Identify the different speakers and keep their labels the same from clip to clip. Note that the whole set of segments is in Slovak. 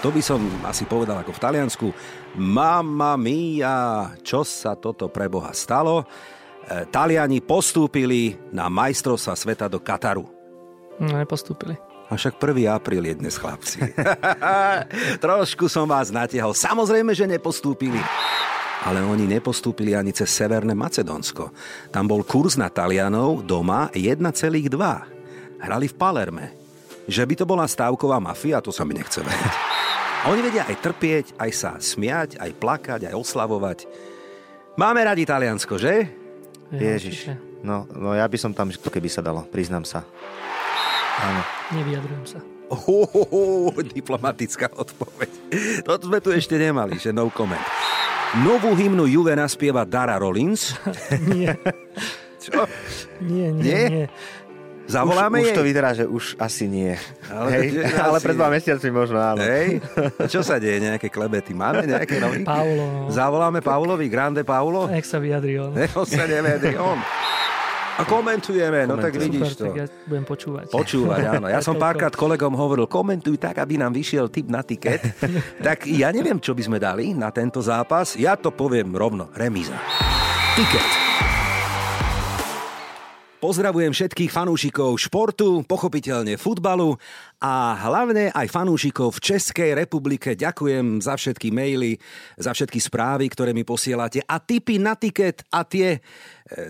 Speaker 1: To by som asi povedal ako v Taliansku. Mamma mia, čo sa toto pre Boha stalo? E, Taliani postúpili na majstrovstva sveta do Kataru.
Speaker 2: No, nepostúpili.
Speaker 1: A však 1. apríl je dnes, chlapci. Trošku som vás natiahol. Samozrejme, že nepostúpili. Ale oni nepostúpili ani cez Severné Macedónsko. Tam bol kurz na Talianov doma 1,2. Hrali v Palerme. Že by to bola stávková mafia, to sa mi nechce veriť. A oni vedia aj trpieť, aj sa smiať, aj plakať, aj oslavovať. Máme radi Taliansko, že?
Speaker 3: Ježiš. No, no ja by som tam, keby sa dalo, priznám sa.
Speaker 2: Áno. Nevyjadrujem sa.
Speaker 1: Oh, diplomatická odpoveď. Toto sme tu ešte nemali, že no comment. Novú hymnu Juve naspieva Dara Rollins.
Speaker 2: nie.
Speaker 1: Čo?
Speaker 2: Nie, nie, nie. nie.
Speaker 1: Zavoláme
Speaker 3: už,
Speaker 1: jej?
Speaker 3: už to vyzerá, že už asi nie.
Speaker 1: Ale,
Speaker 3: Hej, ale pred dva mesiacmi možno áno.
Speaker 1: Hej? Čo sa deje? Nejaké klebety? Máme nejaké novinky?
Speaker 2: Paulo.
Speaker 1: Zavoláme Paulovi, Grande Paulo?
Speaker 2: Nech sa vyjadri on.
Speaker 1: Ne, on sa nevedí, on. A komentujeme, no tak
Speaker 3: Komentujeme.
Speaker 1: vidíš
Speaker 2: Super,
Speaker 1: to.
Speaker 2: tak ja budem počúvať.
Speaker 1: Počúvať, áno. Ja som párkrát kolegom hovoril, komentuj tak, aby nám vyšiel tip na tiket. tak ja neviem, čo by sme dali na tento zápas. Ja to poviem rovno. Remíza. Tiket. Pozdravujem všetkých fanúšikov športu, pochopiteľne futbalu a hlavne aj fanúšikov v Českej republike. Ďakujem za všetky maily, za všetky správy, ktoré mi posielate a tipy na tiket a tie e,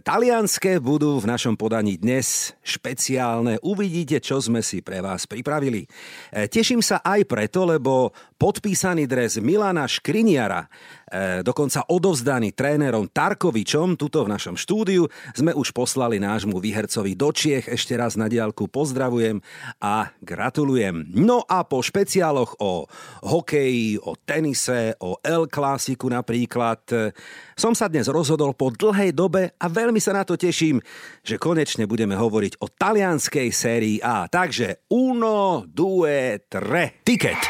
Speaker 1: talianské budú v našom podaní dnes špeciálne. Uvidíte, čo sme si pre vás pripravili. E, Teším sa aj preto, lebo podpísaný dres Milana Škriniara, e, dokonca odovzdaný trénerom Tarkovičom, tuto v našom štúdiu, sme už poslali nášmu výhercovi do Čiech. Ešte raz na diálku pozdravujem a gratulujem. No a po špeciáloch o hokeji, o tenise, o El Clásiku napríklad, e, som sa dnes rozhodol po dlhej dobe a veľmi sa na to teším, že konečne budeme hovoriť o talianskej sérii A. Takže uno, due, tre. Tiket.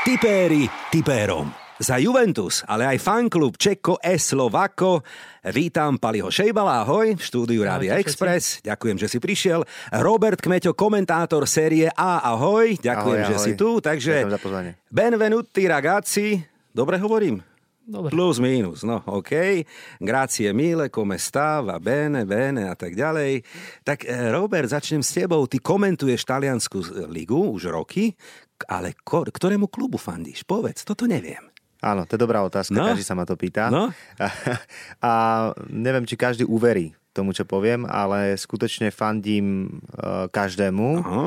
Speaker 1: Tipéri tipérom. Za Juventus, ale aj fanklub Čeko e Slovako. Vítam Paliho Šejbala, ahoj, v štúdiu Rádia Express. Ďakujem, že si prišiel. Robert Kmeťo, komentátor série A, ahoj. Ďakujem,
Speaker 3: Ahoj,
Speaker 1: že
Speaker 3: ahoj.
Speaker 1: si tu. Takže
Speaker 3: Ďakujem za pozvanie.
Speaker 1: benvenuti ragazzi. Dobre hovorím?
Speaker 2: Dobre.
Speaker 1: Plus, minus, no ok. Grazie mille, come sta, va bene, bene a tak ďalej. Tak eh, Robert, začnem s tebou. Ty komentuješ taliansku ligu už roky, ale ko- ktorému klubu fandíš? Povedz, toto neviem.
Speaker 3: Áno, to je dobrá otázka,
Speaker 1: No.
Speaker 3: každý sa ma to pýta.
Speaker 1: No.
Speaker 3: A, a neviem, či každý uverí tomu, čo poviem, ale skutočne fandím uh, každému
Speaker 1: Aha.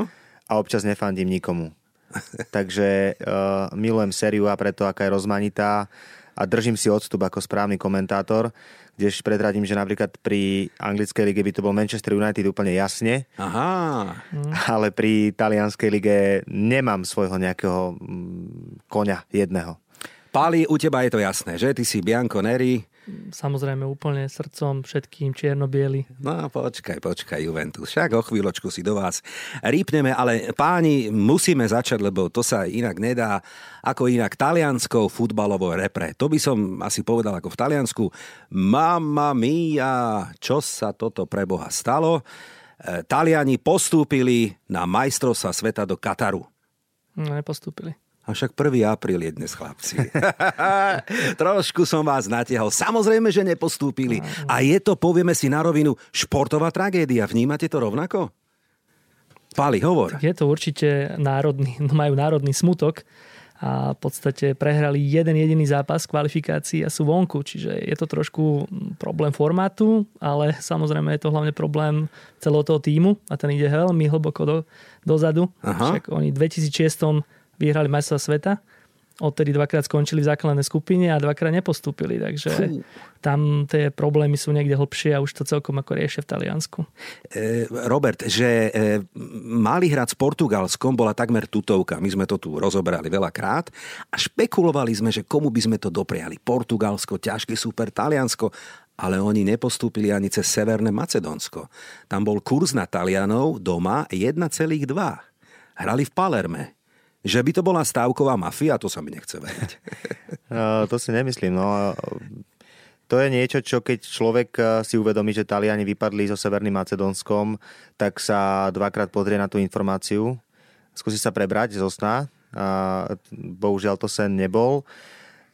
Speaker 3: a občas nefandím nikomu. Takže uh, milujem sériu a preto, aká je rozmanitá a držím si odstup ako správny komentátor, kdež predradím, že napríklad pri anglickej lige by to bol Manchester United úplne jasne,
Speaker 1: Aha.
Speaker 3: ale pri talianskej lige nemám svojho nejakého mm, koňa jedného.
Speaker 1: Pali, u teba je to jasné, že? Ty si Bianco Neri.
Speaker 2: Samozrejme úplne srdcom všetkým čierno-bieli.
Speaker 1: No počkaj, počkaj, Juventus. Však o chvíľočku si do vás rýpneme, ale páni, musíme začať, lebo to sa inak nedá ako inak talianskou futbalovou repre. To by som asi povedal ako v Taliansku. Mamma mia, čo sa toto pre Boha stalo? E, Taliani postúpili na majstrovstva sveta do Kataru.
Speaker 2: No, nepostúpili.
Speaker 1: A však 1. apríl je dnes, chlapci. Trošku som vás natiahol. Samozrejme, že nepostúpili. A je to, povieme si na rovinu, športová tragédia. Vnímate to rovnako? Pali, hovor.
Speaker 2: Je to určite národný, no majú národný smutok a v podstate prehrali jeden jediný zápas kvalifikácií a sú vonku, čiže je to trošku problém formátu, ale samozrejme je to hlavne problém celého toho týmu a ten ide veľmi hlboko do, dozadu.
Speaker 1: Aha.
Speaker 2: Však oni v 2006 vyhrali majstrova sveta, odtedy dvakrát skončili v základnej skupine a dvakrát nepostúpili, takže Fú. tam tie problémy sú niekde hlbšie a už to celkom ako riešia v Taliansku.
Speaker 1: E, Robert, že e, mali hrať s Portugalskom bola takmer tutovka. My sme to tu rozobrali veľakrát a špekulovali sme, že komu by sme to dopriali. Portugalsko, ťažký super, Taliansko ale oni nepostúpili ani cez Severné Macedónsko. Tam bol kurz na Talianov doma 1,2. Hrali v Palerme. Že by to bola stávková mafia, to sa mi nechce veriť.
Speaker 3: No, to si nemyslím. No, to je niečo, čo keď človek eh, si uvedomí, že Taliani vypadli so Severným Macedónskom, tak sa dvakrát pozrie na tú informáciu, skúsi sa prebrať zo sna. A bohužiaľ to sen nebol.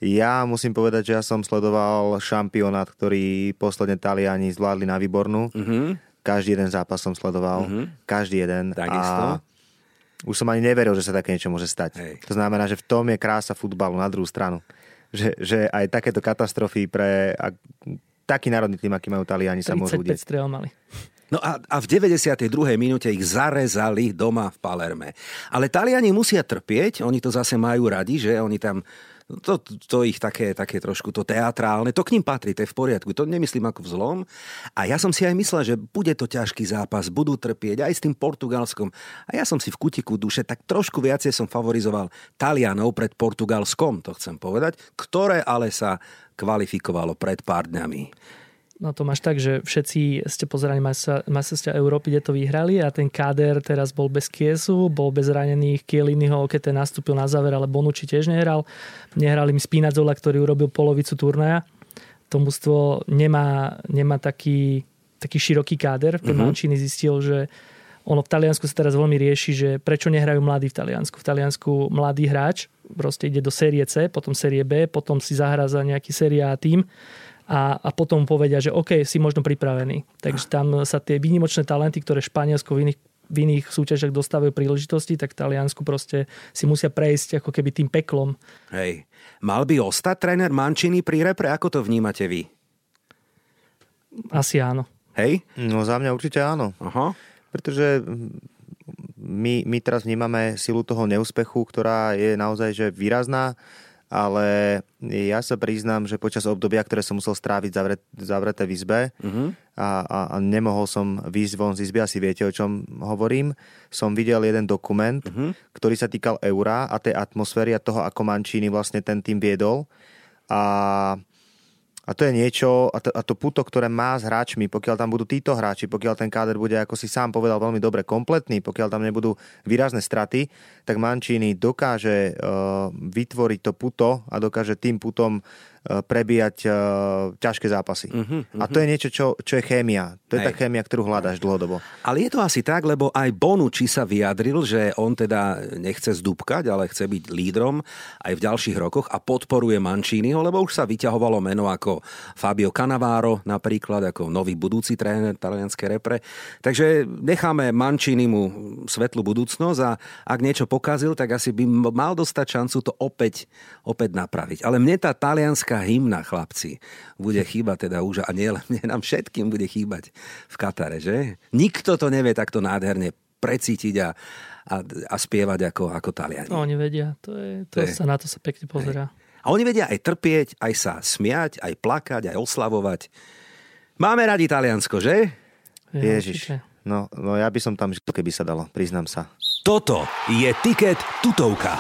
Speaker 3: Ja musím povedať, že ja som sledoval šampionát, ktorý posledne Taliani zvládli na výbornú. Uh-huh. Každý jeden zápas som sledoval. Uh-huh. Každý jeden.
Speaker 1: Takisto. A
Speaker 3: už som ani neveril, že sa také niečo môže stať. Hej. To znamená, že v tom je krása futbalu na druhú stranu. Že, že aj takéto katastrofy pre a, taký národný tým, aký majú Taliani, sa môžu udeť.
Speaker 2: mali.
Speaker 1: No a, a v 92. minúte ich zarezali doma v Palerme. Ale Taliani musia trpieť, oni to zase majú radi, že oni tam to, to ich také, také trošku to teatrálne, to k ním patrí, to je v poriadku, to nemyslím ako vzlom. A ja som si aj myslel, že bude to ťažký zápas, budú trpieť aj s tým Portugalskom. A ja som si v kutiku duše tak trošku viacej som favorizoval Talianov pred Portugalskom, to chcem povedať, ktoré ale sa kvalifikovalo pred pár dňami
Speaker 2: na to máš tak, že všetci ste pozerali majstrovstvá Európy, kde to vyhrali a ten káder teraz bol bez Kiesu, bol bez ranených Kieliniho, keď ten nastúpil na záver, ale Bonucci tiež nehral. Nehrali mi Spinazzola, ktorý urobil polovicu turnaja. To mústvo nemá, nemá taký, taký široký káder. Uh-huh. Mancini zistil, že ono v Taliansku sa teraz veľmi rieši, že prečo nehrajú mladí v Taliansku. V Taliansku mladý hráč proste ide do série C, potom série B, potom si zahrá za nejaký série A tým a, a potom povedia, že OK, si možno pripravený. Takže tam sa tie výnimočné talenty, ktoré Španielsko v iných v iných súťažiach dostávajú príležitosti, tak Taliansku proste si musia prejsť ako keby tým peklom.
Speaker 1: Hej. Mal by ostať tréner Mancini pri repre? Ako to vnímate vy?
Speaker 2: Asi áno.
Speaker 1: Hej?
Speaker 3: No za mňa určite áno.
Speaker 1: Aha.
Speaker 3: Pretože my, my teraz vnímame silu toho neúspechu, ktorá je naozaj že výrazná ale ja sa priznám, že počas obdobia, ktoré som musel stráviť zavret, zavreté v izbe uh-huh. a, a, a nemohol som výjsť von z izby, asi viete, o čom hovorím, som videl jeden dokument, uh-huh. ktorý sa týkal eura a tej atmosféry a toho, ako Mancini vlastne ten tým viedol. A a to je niečo, a to, a to puto, ktoré má s hráčmi, pokiaľ tam budú títo hráči, pokiaľ ten káder bude, ako si sám povedal, veľmi dobre kompletný, pokiaľ tam nebudú výrazné straty, tak Mancini dokáže uh, vytvoriť to puto a dokáže tým putom E, prebíjať uh, ťažké zápasy. Uh-huh, uh-huh. A to je niečo, čo, čo je chémia. To je Hej. tá chémia, ktorú hľadáš dlhodobo.
Speaker 1: Ale je to asi tak, lebo aj Bonucci sa vyjadril, že on teda nechce zdúbkať, ale chce byť lídrom aj v ďalších rokoch a podporuje Manciniho, lebo už sa vyťahovalo meno ako Fabio Cannavaro napríklad, ako nový budúci tréner talianskej repre. Takže necháme Mancinimu svetlú budúcnosť a ak niečo pokazil, tak asi by mal dostať šancu to opäť, opäť napraviť. Ale mne tá talianská hymna, chlapci, bude chýbať teda už, a nie len mne, nám všetkým bude chýbať v Katare, že? Nikto to nevie takto nádherne precítiť a, a, a spievať ako, ako Taliani.
Speaker 2: No, oni vedia, to je, to, to je, sa, na to sa pekne pozerá.
Speaker 1: A oni vedia aj trpieť, aj sa smiať, aj plakať, aj oslavovať. Máme radi Taliansko, že?
Speaker 3: Ja, Ježiš. No, no ja by som tam žil, keby sa dalo, priznám sa.
Speaker 1: Toto je Tiket Tutovka.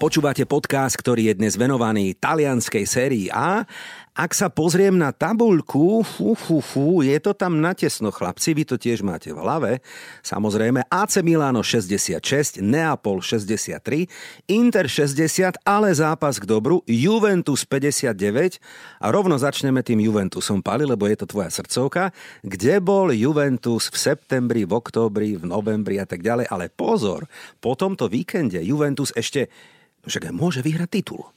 Speaker 1: Počúvate podcast, ktorý je dnes venovaný talianskej sérii A. Ak sa pozriem na tabuľku, fú, fú, fú, je to tam natesno, chlapci, vy to tiež máte v hlave. Samozrejme, AC Milano 66, Neapol 63, Inter 60, ale zápas k dobru, Juventus 59 a rovno začneme tým Juventusom, Pali, lebo je to tvoja srdcovka. Kde bol Juventus v septembri, v októbri, v novembri a tak ďalej, ale pozor, po tomto víkende Juventus ešte však môže vyhrať titul.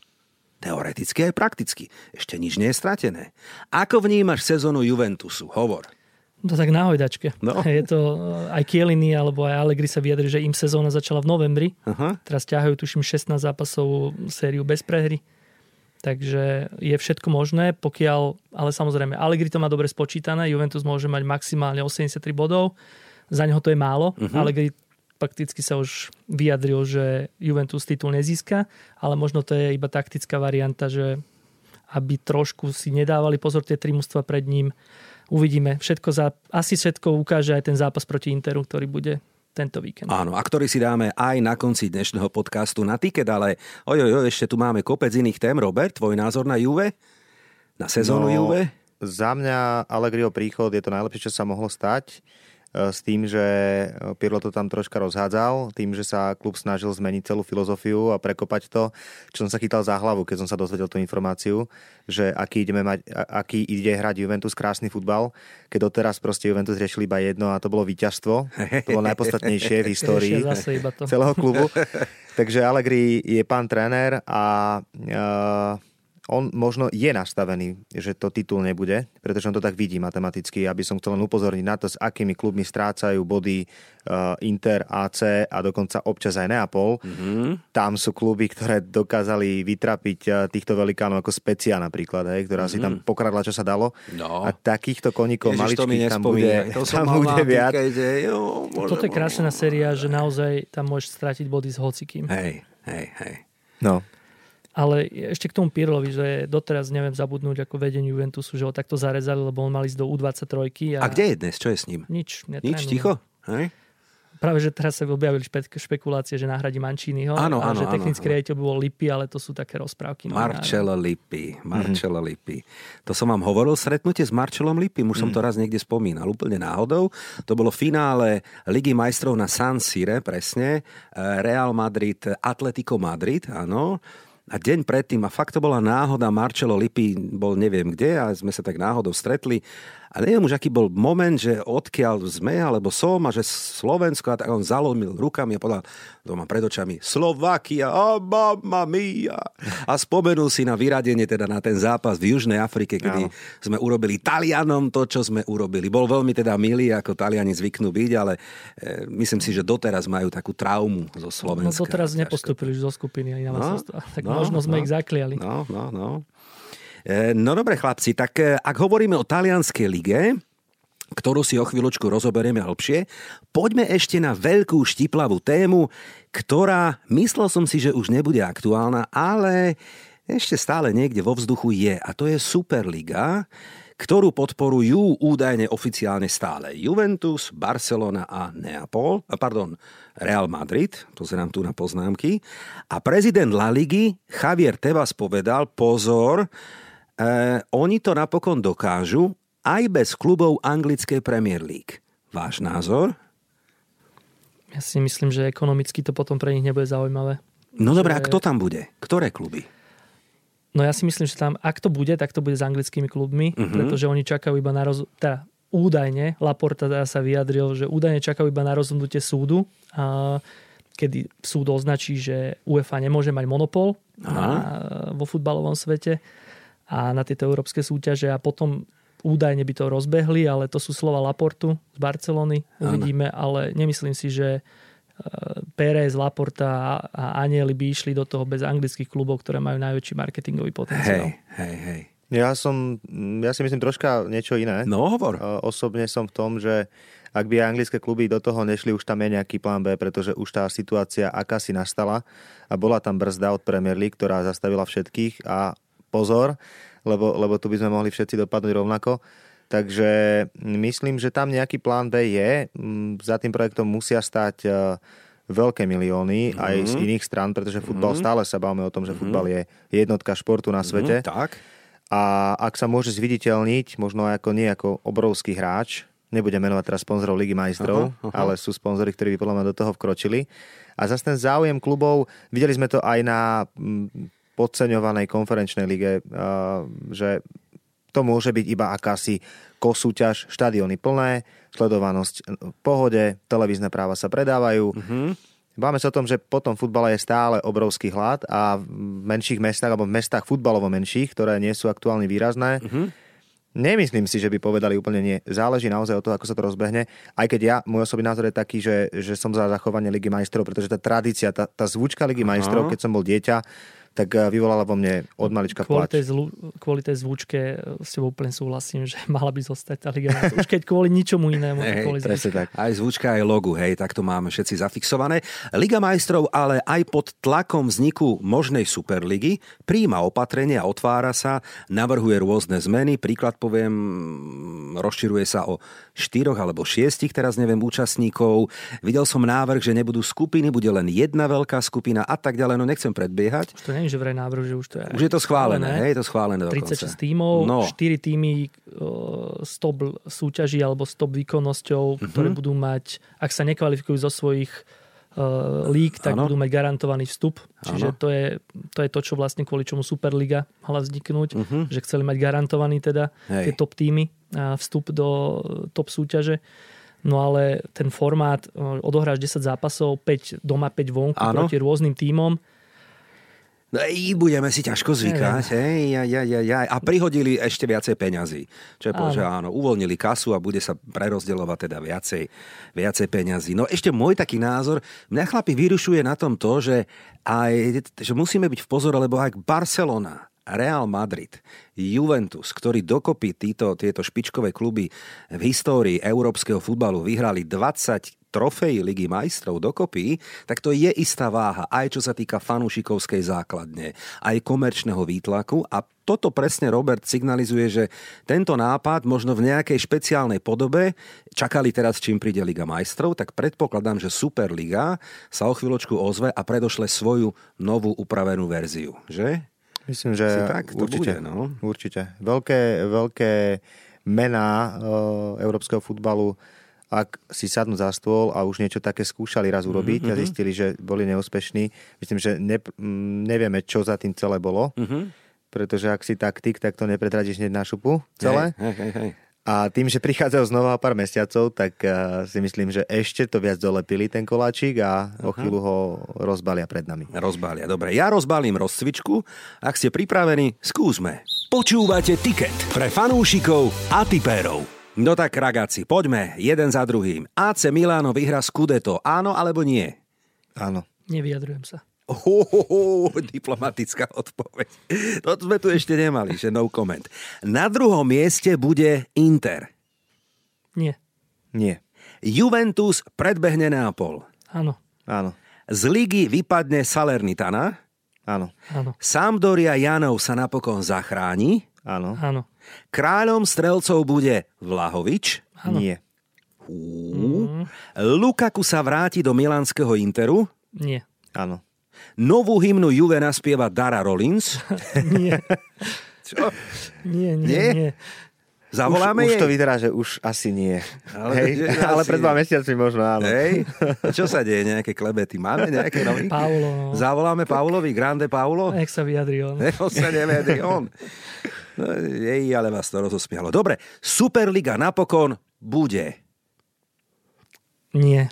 Speaker 1: Teoreticky aj prakticky. Ešte nič nie je stratené. Ako vnímaš sezónu Juventusu? Hovor.
Speaker 2: To tak na hojdačke. No. Je to aj Kieliny alebo aj Allegri sa vyjadri, že im sezóna začala v novembri. Aha. Teraz ťahajú tuším 16 zápasov sériu bez prehry. Takže je všetko možné, pokiaľ, ale samozrejme, Allegri to má dobre spočítané, Juventus môže mať maximálne 83 bodov, za neho to je málo, uh-huh. Allegri fakticky sa už vyjadril, že Juventus titul nezíska, ale možno to je iba taktická varianta, že aby trošku si nedávali pozor tie tri mužstva pred ním. Uvidíme. Všetko za, asi všetko ukáže aj ten zápas proti Interu, ktorý bude tento víkend.
Speaker 1: Áno, a ktorý si dáme aj na konci dnešného podcastu na tiket, ale ojoj, oj, ešte tu máme kopec iných tém. Robert, tvoj názor na Juve? Na sezónu no, Juve?
Speaker 3: Za mňa Allegriho príchod je to najlepšie, čo sa mohlo stať s tým, že Pirlo to tam troška rozhádzal, tým, že sa klub snažil zmeniť celú filozofiu a prekopať to, čo som sa chytal za hlavu, keď som sa dozvedel tú informáciu, že aký, ideme mať, aký ide hrať Juventus krásny futbal, keď doteraz proste Juventus riešil iba jedno a to bolo víťazstvo. To bolo najpodstatnejšie v histórii celého klubu. Takže Allegri je pán tréner a uh, on možno je nastavený, že to titul nebude, pretože on to tak vidí matematicky. Aby som chcel len upozorniť na to, s akými klubmi strácajú body uh, Inter, AC a dokonca občas aj Neapol. Mm-hmm. Tam sú kluby, ktoré dokázali vytrapiť uh, týchto velikánov ako Specia napríklad, hej, ktorá mm-hmm. si tam mhm. pokradla, čo sa dalo.
Speaker 1: No.
Speaker 3: A takýchto koníkov Ježiš, maličkých tam bude, to tam bude viac.
Speaker 2: Jo, Toto je krásna séria, že naozaj tam môžeš stratiť body s hocikým.
Speaker 1: Hej, hej, hej.
Speaker 3: No.
Speaker 2: Ale ešte k tomu Pirlovi, že doteraz neviem zabudnúť ako vedeniu Juventusu, že ho takto zarezali, lebo on mal ísť do U23.
Speaker 1: A, a kde je dnes? Čo je s ním?
Speaker 2: Nič.
Speaker 1: Nič, ticho? Hej?
Speaker 2: Práve, že teraz sa objavili špe- špekulácie, že nahradí Manciniho
Speaker 1: áno, áno,
Speaker 2: že technický riaditeľ bol Lipy, ale to sú také rozprávky.
Speaker 1: Marcello Lipy. Marcello mm-hmm. Lipy. To som vám hovoril, stretnutie s Marcelom Lipy, už mm. som to raz niekde spomínal, úplne náhodou. To bolo finále Ligy majstrov na San Sire, presne. Eh, Real Madrid, Atletico Madrid, áno. A deň predtým, a fakt to bola náhoda, Marcelo Lipy bol neviem kde a sme sa tak náhodou stretli a neviem už, aký bol moment, že odkiaľ sme, alebo som, a že Slovensko, a tak on zalomil rukami a povedal, doma pred očami, Slovakia, oh, mamma mia. A spomenul si na vyradenie, teda na ten zápas v Južnej Afrike, kedy no. sme urobili Talianom to, čo sme urobili. Bol veľmi teda milý, ako Taliani zvyknú byť, ale e, myslím si, že doteraz majú takú traumu zo Slovenska.
Speaker 2: No doteraz nepostupili zo skupiny ani na no, tak no, možno sme no, ich zakliali.
Speaker 1: No, no, no. E, no dobre chlapci, tak e, ak hovoríme o talianskej lige, ktorú si o chvíľočku rozoberieme hlbšie, poďme ešte na veľkú štiplavú tému, ktorá, myslel som si, že už nebude aktuálna, ale ešte stále niekde vo vzduchu je a to je Superliga, ktorú podporujú údajne oficiálne stále Juventus, Barcelona a Neapol, pardon, Real Madrid, pozerám tu na poznámky. A prezident La Ligy Javier Tebas povedal, pozor, E, oni to napokon dokážu aj bez klubov anglickej Premier League. Váš názor?
Speaker 2: Ja si myslím, že ekonomicky to potom pre nich nebude zaujímavé.
Speaker 1: No dobré, a kto tam bude? Ktoré kluby?
Speaker 2: No ja si myslím, že tam, ak to bude, tak to bude s anglickými klubmi, uh-huh. pretože oni čakajú iba na roz... teda údajne, Laporta teda sa vyjadril, že údajne čakajú iba na rozhodnutie súdu, a kedy súd označí, že UEFA nemôže mať monopol na, vo futbalovom svete a na tieto európske súťaže a potom údajne by to rozbehli, ale to sú slova Laportu z Barcelony. Uvidíme, ale nemyslím si, že e, Pérez, Laporta a Anieli by išli do toho bez anglických klubov, ktoré majú najväčší marketingový potenciál.
Speaker 1: Hej, hej, hej.
Speaker 3: Ja som, ja si myslím troška niečo iné.
Speaker 1: No hovor. E,
Speaker 3: osobne som v tom, že ak by anglické kluby do toho nešli, už tam je nejaký plán B, pretože už tá situácia akási nastala a bola tam brzda od Premier League, ktorá zastavila všetkých a pozor, lebo, lebo tu by sme mohli všetci dopadnúť rovnako. Takže myslím, že tam nejaký plán B je. Mm, za tým projektom musia stať e, veľké milióny mm-hmm. aj z mhm. iných stran, pretože futbal mm-hmm. stále sa bavíme o tom, že mm-hmm. futbal je jednotka športu na svete.
Speaker 1: Mm-hmm, tak.
Speaker 3: A ak sa môže zviditeľniť, možno ako nie ako obrovský hráč, nebudem menovať teraz sponzorov Ligy majstrov, aha, aha. ale sú sponzory, ktorí by podľa mňa do toho vkročili. A zase ten záujem klubov, videli sme to aj na podceňovanej konferenčnej lige, že to môže byť iba akási kosúťaž, štadióny plné, sledovanosť v pohode, televízne práva sa predávajú. Mm-hmm. Báme sa o tom, že potom futbale je stále obrovský hlad a v menších mestách alebo v mestách futbalovo menších, ktoré nie sú aktuálne výrazné, mm-hmm. Nemyslím si, že by povedali úplne nie. Záleží naozaj o to, ako sa to rozbehne. Aj keď ja, môj osobný názor je taký, že, že som za zachovanie Ligy majstrov, pretože tá tradícia, tá, tá zvučka Ligy Aha. majstrov, keď som bol dieťa, tak eh, vyvolala vo mne od malička
Speaker 2: kvôli
Speaker 3: plač.
Speaker 2: tej, zlu, kvôli tej zvučke eh, s tebou úplne súhlasím, že mala by zostať tá Liga. Už keď kvôli ničomu inému,
Speaker 1: Hej,
Speaker 2: kvôli
Speaker 3: Presne
Speaker 2: zvučke.
Speaker 3: tak.
Speaker 1: Aj zvučka, aj logu, hej, tak to máme všetci zafixované. Liga majstrov ale aj pod tlakom vzniku možnej superligy príjma opatrenia, otvára sa, navrhuje rôzne zmeny. Príklad poviem, rozširuje sa o štyroch alebo šiestich, teraz neviem, účastníkov. Videl som návrh, že nebudú skupiny, bude len jedna veľká skupina a tak ďalej. No nechcem predbiehať.
Speaker 2: Už to nie je, že vraj návrh, že už to je...
Speaker 1: Už je to schválené, hej, je to schválené dokonca.
Speaker 2: 36 tímov,
Speaker 1: No.
Speaker 2: 4 tímy uh, stop súťaží alebo stop výkonnosťou,
Speaker 1: Mhm.
Speaker 2: uh-huh. ktoré budú mať, ak sa nekvalifikujú zo svojich uh, líg, tak
Speaker 1: Áno.
Speaker 2: budú mať garantovaný vstup. Čiže to je, to je to, čo vlastne kvôli čomu Superliga mala vzniknúť, uh-huh. že chceli mať garantovaný teda.
Speaker 1: Hej.
Speaker 2: tie top týmy a vstup do top súťaže. No ale ten formát, uh, odohráš 10 zápasov, 5 doma, 5 vonku
Speaker 1: Áno.
Speaker 2: proti rôznym tímom.
Speaker 1: No, i budeme si ťažko zvykať. Hej, ja, ja, ja, ja. A prihodili ešte viacej peňazí. Čo je povedať, že áno, uvoľnili kasu a bude sa prerozdeľovať teda viacej, viacej peňazí. No ešte môj taký názor, mňa chlapi vyrušuje na tom to, že, aj, že musíme byť v pozore, lebo aj Barcelona, Real Madrid, Juventus, ktorí dokopy títo, tieto špičkové kluby v histórii európskeho futbalu vyhrali 20 trofejí Ligy majstrov dokopy, tak to je istá váha, aj čo sa týka fanúšikovskej základne, aj komerčného výtlaku a toto presne Robert signalizuje, že tento nápad možno v nejakej špeciálnej podobe, čakali teraz, čím príde Liga majstrov, tak predpokladám, že Superliga sa o chvíľočku ozve a predošle svoju novú upravenú verziu, že?
Speaker 3: Myslím, že
Speaker 1: Si tak, to
Speaker 3: určite.
Speaker 1: bude, no.
Speaker 3: určite. Veľké, veľké mená uh, európskeho futbalu, ak si sadnú za stôl a už niečo také skúšali raz urobiť
Speaker 1: Mhm,
Speaker 3: mm-hmm. a zistili, že boli neúspešní, myslím, že ne, nevieme, čo za tým celé bolo.
Speaker 1: Mhm.
Speaker 3: Pretože ak si taktik, tak to nepretradíš hneď na šupu celé.
Speaker 1: Hej, hej, hej.
Speaker 3: A tým, že prichádzajú znova pár mesiacov, tak uh, si myslím, že ešte to viac dolepili ten koláčik a o chvíľu ho rozbalia pred nami.
Speaker 1: Rozbália. Dobre, ja rozbalím rozcvičku. Ak ste pripravení, skúsme. Počúvate Ticket pre fanúšikov a tipérov. No tak, ragazzi, poďme jeden za druhým. AC Milano vyhra Scudetto, áno alebo nie?
Speaker 3: Áno.
Speaker 2: Nevyjadrujem sa.
Speaker 1: Ohohoho, diplomatická odpoveď. To sme tu ešte nemali, že no comment. Na druhom mieste bude Inter.
Speaker 2: Nie.
Speaker 3: Nie.
Speaker 1: Juventus predbehne Neapol.
Speaker 2: Áno.
Speaker 3: Áno.
Speaker 1: Z ligy vypadne Salernitana.
Speaker 3: Áno.
Speaker 2: Áno.
Speaker 1: Sampdoria Janov sa napokon zachráni.
Speaker 3: Áno.
Speaker 2: Áno.
Speaker 1: Kráľom strelcov bude Vlahovič.
Speaker 2: Áno.
Speaker 3: Nie.
Speaker 1: Hú. Lukaku sa vráti do milánskeho Interu.
Speaker 2: Nie.
Speaker 3: Áno.
Speaker 1: Novú hymnu Juve naspieva Dara Rollins.
Speaker 2: Nie.
Speaker 1: Čo?
Speaker 2: Nie, nie,
Speaker 1: Nie?
Speaker 2: nie.
Speaker 1: Zavoláme
Speaker 3: už, už
Speaker 1: jej?
Speaker 3: to vyzerá, že už asi nie.
Speaker 1: Ale-
Speaker 3: Hej,
Speaker 1: že
Speaker 3: ale
Speaker 1: asi
Speaker 3: pred dva mesiacmi možno áno.
Speaker 1: Hej, čo sa deje? Nejaké klebety? Máme nejaké novinky?
Speaker 2: Paulo, no.
Speaker 1: Zavoláme Paulovi, Grande Paulo?
Speaker 2: Nech sa vyjadri on.
Speaker 1: On sa nevedí, on. No, jej, ale vás to rozosmialo. Dobre, Superliga napokon bude.
Speaker 2: Nie.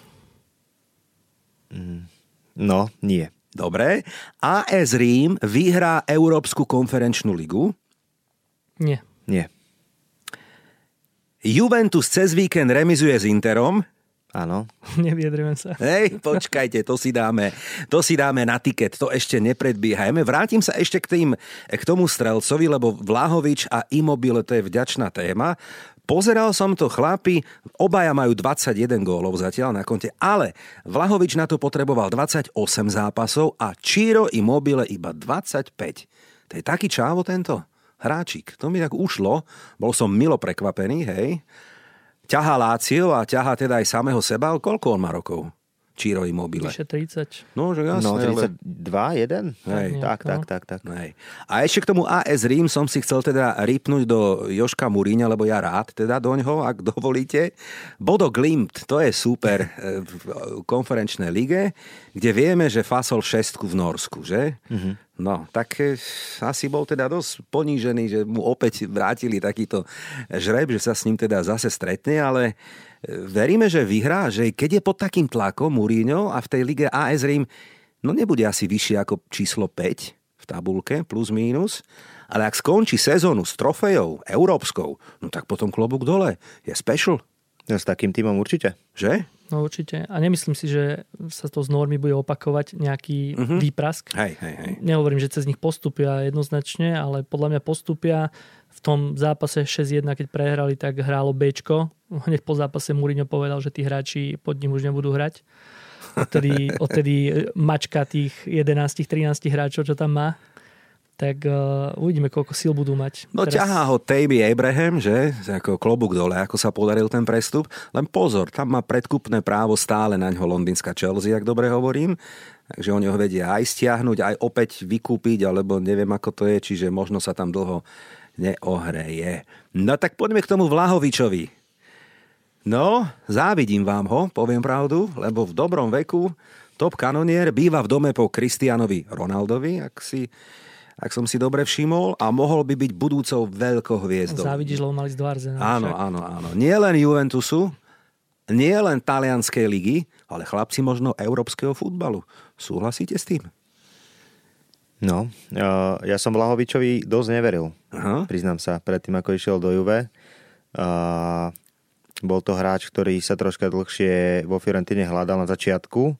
Speaker 3: No, nie.
Speaker 1: Dobre. AS Rím vyhrá Európsku konferenčnú ligu.
Speaker 2: Nie.
Speaker 3: Nie.
Speaker 1: Juventus cez víkend remizuje s Interom.
Speaker 3: Áno.
Speaker 2: Nevyjadrujem sa.
Speaker 1: Hej, počkajte, to si dáme, to si dáme na tiket, to ešte nepredbiehajme. Vrátim sa ešte k, tým, k tomu strelcovi, lebo Vlahovič a Immobile to je vďačná téma. Pozeral som to, chlapi, obaja majú 21 gólov zatiaľ na konte, ale Vlahovič na to potreboval 28 zápasov a Číro Immobile iba 25. To je taký čávo tento hráčik. To mi tak ušlo, bol som milo prekvapený, hej. Ťahá Lácio a ťahá teda aj samého seba. Koľko on má rokov? Číro Immobile.
Speaker 2: Vyše 30.
Speaker 1: No, že jasné.
Speaker 3: No,
Speaker 1: ale-
Speaker 3: 32, 1?
Speaker 1: Hej.
Speaker 3: Tak, tak,
Speaker 2: No.
Speaker 3: tak, tak.
Speaker 1: Hej. A ešte k tomu AS Rím som si chcel teda rýpnuť do Joška Muríňa, lebo ja rád teda doňho, ak dovolíte. Bodo Glimt, to je super e, v konferenčnej lige, kde vieme, že fasol šestku v Norsku, že? Mm-hmm. No, tak e, asi bol teda dosť ponížený, že mu opäť vrátili takýto žreb, že sa s ním teda zase stretne, ale e, veríme, že vyhrá, že keď je pod takým tlakom Mourinho a v tej lige AS Rím no nebude asi vyššie ako číslo 5 v tabulke, plus mínus, ale ak skončí sezónu s trofejou európskou, no tak potom klobúk dole. Je special,
Speaker 3: No, s takým týmom určite.
Speaker 1: že?
Speaker 2: No určite. A nemyslím si, že sa to z normy bude opakovať nejaký uh-huh. výprask.
Speaker 1: Hej, hej, hej.
Speaker 2: Nehovorím, že cez nich postupia jednoznačne, ale podľa mňa postupia. V tom zápase 6-1, keď prehrali, tak hrálo Bčko. Hneď po zápase Mourinho povedal, že tí hráči pod ním už nebudú hrať. Odtedy, odtedy mačka tých 11-13 hráčov, čo tam má tak uh, uvidíme, koľko síl budú mať.
Speaker 1: No Teraz... ťahá ho Tammy Abraham, že? Ako klobúk dole, ako sa podaril ten prestup. Len pozor, tam má predkupné právo stále na ňo londýnska Chelsea, ak dobre hovorím. Takže oni ho vedia aj stiahnuť, aj opäť vykúpiť, alebo neviem, ako to je, čiže možno sa tam dlho neohreje. No tak poďme k tomu Vlahovičovi. No, závidím vám ho, poviem pravdu, lebo v dobrom veku top kanonier býva v dome po Kristianovi Ronaldovi, ak si ak som si dobre všimol, a mohol by byť budúcou veľkou hviezdou.
Speaker 2: Závidíš, lebo mali z Arsenal.
Speaker 1: Áno, áno, áno. Nie len Juventusu, nie len talianskej ligy, ale chlapci možno európskeho futbalu. Súhlasíte s tým?
Speaker 3: No, ja som Vlahovičovi dosť neveril. Aha. Priznám sa, predtým ako išiel do Juve. Bol to hráč, ktorý sa troška dlhšie vo Fiorentine hľadal na začiatku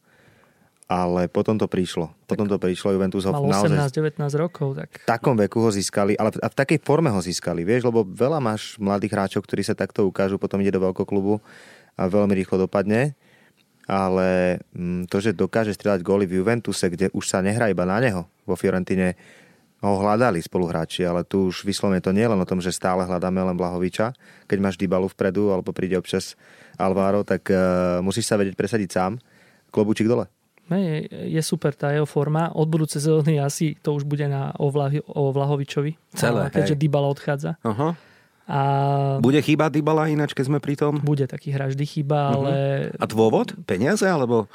Speaker 3: ale potom to prišlo. Potom to prišlo, Juventus ho
Speaker 2: mal 18-19 rokov. Tak...
Speaker 3: V takom veku ho získali, ale a v takej forme ho získali, vieš, lebo veľa máš mladých hráčov, ktorí sa takto ukážu, potom ide do veľkoklubu a veľmi rýchlo dopadne. Ale mm, to, že dokáže strieľať góly v Juventuse, kde už sa nehrá iba na neho, vo Fiorentine ho hľadali spoluhráči, ale tu už vyslovene to nie len o tom, že stále hľadáme len Blahoviča. Keď máš Dybalu vpredu, alebo príde občas Alvaro, tak uh, musíš sa vedieť presadiť sám. Klobučík dole.
Speaker 2: Je, je super tá jeho forma. Od budúcej sezóny asi to už bude na Ovlahi, o Vlahovičovi.
Speaker 1: Celé,
Speaker 2: keďže hej. Dybala odchádza.
Speaker 1: Uh-huh. A bude chýba Dybala ináč, keď sme pri tom?
Speaker 2: Bude taký hráč, vždy chýba, uh-huh.
Speaker 1: A dôvod? Peniaze alebo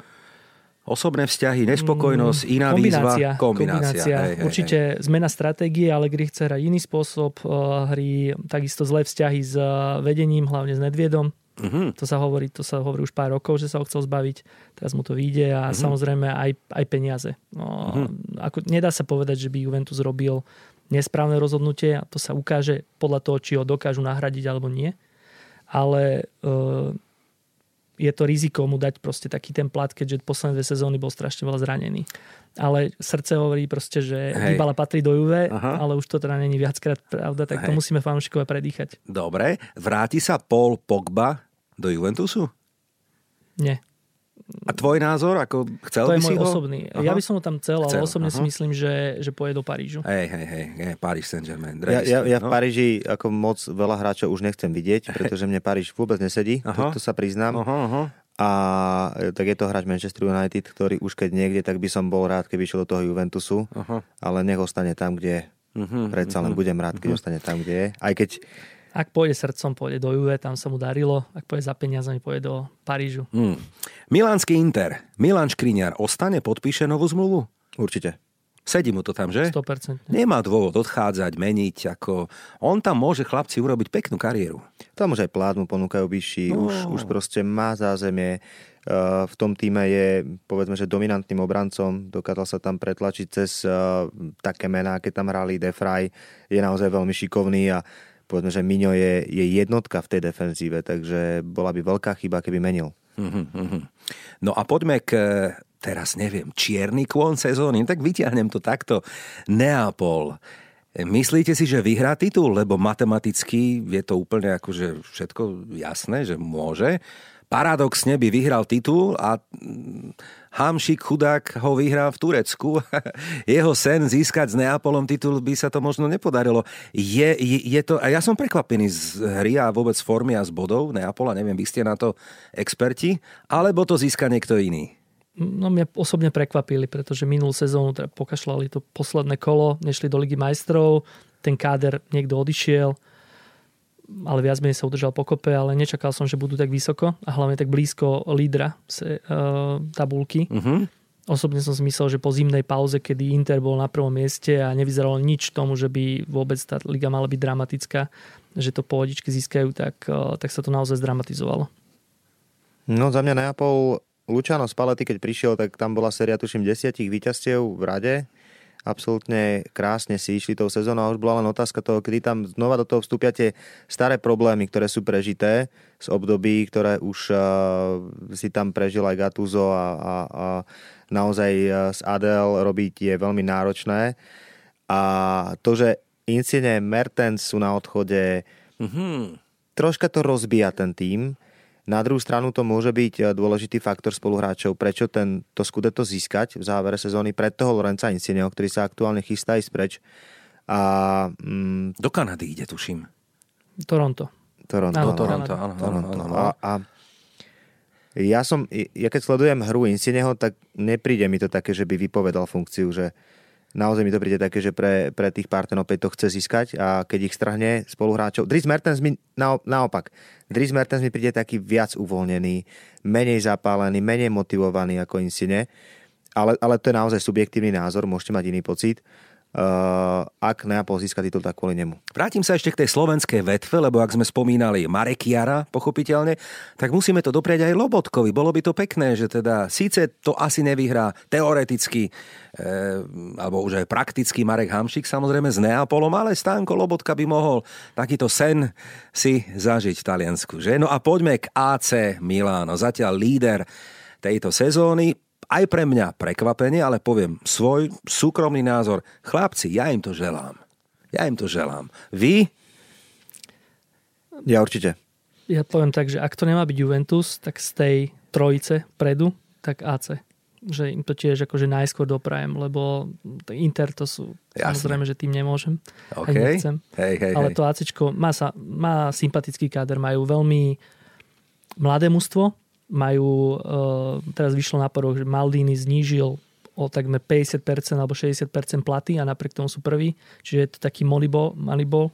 Speaker 1: osobné vzťahy, nespokojnosť, iná
Speaker 2: kombinácia,
Speaker 1: výzva? Kombinácia.
Speaker 2: Hej, hej, Určite hej. zmena stratégie, ale kdy chce hrať iný spôsob uh, hry, takisto zlé vzťahy s uh, vedením, hlavne s Nedviedom. Uh-huh. To sa hovorí, to sa hovorí už pár rokov, že sa ho chcel zbaviť. Teraz mu to vyjde a uh-huh. samozrejme aj, aj peniaze. No, uh-huh. ako, nedá sa povedať, že by Juventus robil nesprávne rozhodnutie a to sa ukáže podľa toho, či ho dokážu nahradiť alebo nie. Ale uh, je to riziko mu dať proste taký ten plat, keďže posledné dve sezóny bol strašne veľa zranený. Ale srdce hovorí proste, že Hej. Dybala patrí do Juve, Aha. ale už to teda není viackrát pravda, tak Hej. to musíme fanúšikovia predýchať.
Speaker 1: Dobre, vráti sa Paul Pogba do Juventusu?
Speaker 2: Nie.
Speaker 1: A tvoj názor? Ako chcel
Speaker 2: to
Speaker 1: by
Speaker 2: je
Speaker 1: môj
Speaker 2: ho? osobný. Aha. Ja by som ho tam chcel, ale osobne aha. si myslím, že, že pôjde do Parížu.
Speaker 1: Hej, hej, hej, hej Paríž Saint-Germain.
Speaker 3: Ja, ja, ja v no? Paríži ako moc veľa hráčov už nechcem vidieť, pretože mne Paríž vôbec nesedí, to, to sa priznám. Aha, aha. A tak je to hráč Manchester United, ktorý už keď niekde, tak by som bol rád, keby išiel do toho Juventusu, aha. ale nech ostane tam, kde je. Uh-huh, Predsa len uh-huh. budem rád, keď uh-huh. ostane tam, kde je. Aj keď
Speaker 2: ak pôjde srdcom, pôjde do Juve, tam sa mu darilo. Ak pôjde za peniazami, pôjde do Parížu. Hmm.
Speaker 1: Milánsky Inter. Milan Škriňar ostane, podpíše novú zmluvu?
Speaker 3: Určite.
Speaker 1: Sedí mu to tam, že?
Speaker 2: 100%.
Speaker 1: Nemá dôvod odchádzať, meniť. Ako... On tam môže chlapci urobiť peknú kariéru.
Speaker 3: Tam už aj plát mu ponúkajú vyšší. No. Už, už proste má zázemie. V tom týme je, povedzme, že dominantným obrancom. Dokázal sa tam pretlačiť cez také mená, keď tam hrali Defraj. Je naozaj veľmi šikovný a povedzme, že Miňo je, je jednotka v tej defenzíve, takže bola by veľká chyba, keby menil.
Speaker 1: Mhm, no a poďme k, teraz neviem, čierny kôň sezóny, tak vyťahnem to takto. Neapol. Myslíte si, že vyhrá titul? Lebo matematicky je to úplne akože všetko jasné, že môže paradoxne by vyhral titul a Hamšik chudák ho vyhrá v Turecku. Jeho sen získať s Neapolom titul by sa to možno nepodarilo. Je, je, je to, a ja som prekvapený z hry a vôbec formy a z bodov Neapola, neviem, vy ste na to experti, alebo to získa niekto iný?
Speaker 2: No mňa osobne prekvapili, pretože minulú sezónu teda pokašľali to posledné kolo, nešli do Ligy majstrov, ten káder niekto odišiel, ale viac menej sa udržal pokope, ale nečakal som, že budú tak vysoko a hlavne tak blízko lídra se, uh, tabulky. Uh-huh. Osobne som si myslel, že po zimnej pauze, kedy Inter bol na prvom mieste a nevyzeralo nič tomu, že by vôbec tá liga mala byť dramatická, že to pohodičky získajú, tak, uh, tak sa to naozaj zdramatizovalo.
Speaker 3: No za mňa Neapol Luciano Spalletti, keď prišiel, tak tam bola séria tuším desiatich víťazstiev v rade absolútne krásne si išli tou sezónou a už bola len otázka toho, kedy tam znova do toho vstúpia tie staré problémy, ktoré sú prežité z období, ktoré už uh, si tam prežil aj Gattuso a, a, a naozaj uh, z Adel robiť je veľmi náročné. A to, že Insigne Mertens sú na odchode, mm-hmm. troška to rozbíja ten tým. Na druhú stranu to môže byť eh, dôležitý faktor spoluhráčov, prečo ten, to to získať v závere sezóny pred toho Lorenza Insigneho, ktorý sa aktuálne chystá ísť preč. A,
Speaker 1: mm, Do Kanady ide, tuším.
Speaker 2: Toronto.
Speaker 3: Toronto,
Speaker 1: áno, Toronto, áno, Toronto, áno, áno. A, a
Speaker 3: ja som, ja keď sledujem hru Insigneho, tak nepríde mi to také, že by vypovedal funkciu, že naozaj mi to príde také, že pre, pre tých Partenov to chce získať a keď ich strahne spoluhráčov. Dries Mertens mi na, naopak. Dries Mertens mi príde taký viac uvoľnený, menej zapálený, menej motivovaný ako Insigne. Ale, ale to je naozaj subjektívny názor, môžete mať iný pocit. Uh, ak Neapol získa titul, tak kvôli nemu.
Speaker 1: Vrátim sa ešte k tej slovenskej vetve, lebo ak sme spomínali Marekiara, pochopiteľne, tak musíme to dopriať aj Lobotkovi. Bolo by to pekné, že teda síce to asi nevyhrá teoreticky, e, alebo už aj prakticky Marek Hamšik samozrejme s Neapolom, ale Stánko Lobotka by mohol takýto sen si zažiť v Taliansku. Že? No a poďme k AC Milano. Zatiaľ líder tejto sezóny aj pre mňa prekvapenie, ale poviem svoj súkromný názor. Chlapci, ja im to želám. Ja im to želám. Vy?
Speaker 3: Ja určite.
Speaker 2: Ja poviem tak, že ak to nemá byť Juventus, tak z tej trojice predu, tak AC. Že im to tiež akože najskôr doprajem, lebo Inter to sú, Jasne. samozrejme, že tým nemôžem.
Speaker 1: Okay. nechcem. Hej, hej,
Speaker 2: Ale to ACčko má, sa, má sympatický káder, majú veľmi mladé mužstvo, majú, uh, teraz vyšlo na poroch, že Maldini znížil o takmer 50% alebo 60% platy a napriek tomu sú prví. Čiže je to taký Moneyball, Moneyball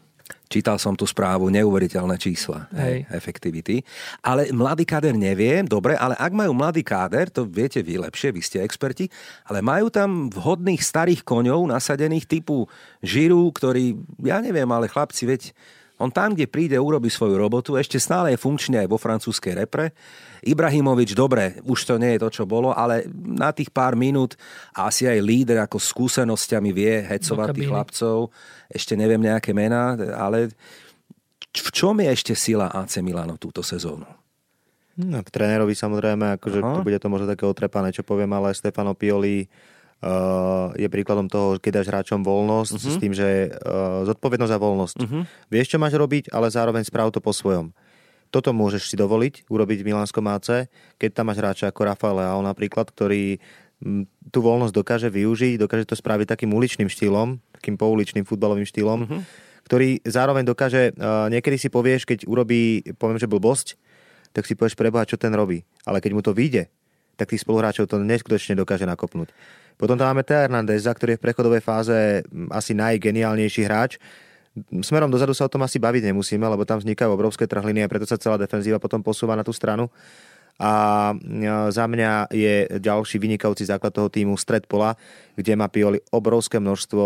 Speaker 1: Čítal som tú správu, neuveriteľné čísla hej. efektivity. Ale mladý káder nevie, dobre, ale ak majú mladý káder, to viete vy lepšie, vy ste experti, ale majú tam vhodných starých koňov nasadených typu Žiru, ktorý, ja neviem, ale chlapci, veď on tam, kde príde, urobí svoju robotu, ešte stále je funkčný aj vo francúzskej repre Ibrahimovič, dobre, už to nie je to, čo bolo, ale na tých pár minút asi aj líder ako skúsenosťami vie hecovať tých chlapcov. Ešte neviem nejaké mená, ale v čom je ešte sila AC Milano túto sezónu?
Speaker 3: No, v trénerovi samozrejme, akože to bude to možno také otrepané, čo poviem, ale Stefano Pioli uh, je príkladom toho, keď dáš hráčom voľnosť uh-huh. s tým, že uh, zodpovednosť za voľnosť. Uh-huh. Vieš, čo máš robiť, ale zároveň správ to po svojom. Toto môžeš si dovoliť urobiť v Milánskom AC, keď tam máš hráča ako Rafael Leao napríklad, ktorý mm, tú voľnosť dokáže využiť, dokáže to spraviť takým uličným štýlom, takým pouličným futbalovým štýlom, mm-hmm. ktorý zároveň dokáže, uh, niekedy si povieš, keď urobí, poviem, že blbosť, tak si povieš preboha, čo ten robí. Ale keď mu to vyjde, tak tých spoluhráčov to neskutočne dokáže nakopnúť. Potom tam máme Teo Hernandeza, ktorý je v prechodovej fáze asi najgeniálnejší hráč, Smerom dozadu sa o tom asi baviť nemusíme, lebo tam vznikajú obrovské trhliny a preto sa celá defenzíva potom posúva na tú stranu. A za mňa je ďalší vynikajúci základ toho týmu stred pola, kde má Pioli obrovské množstvo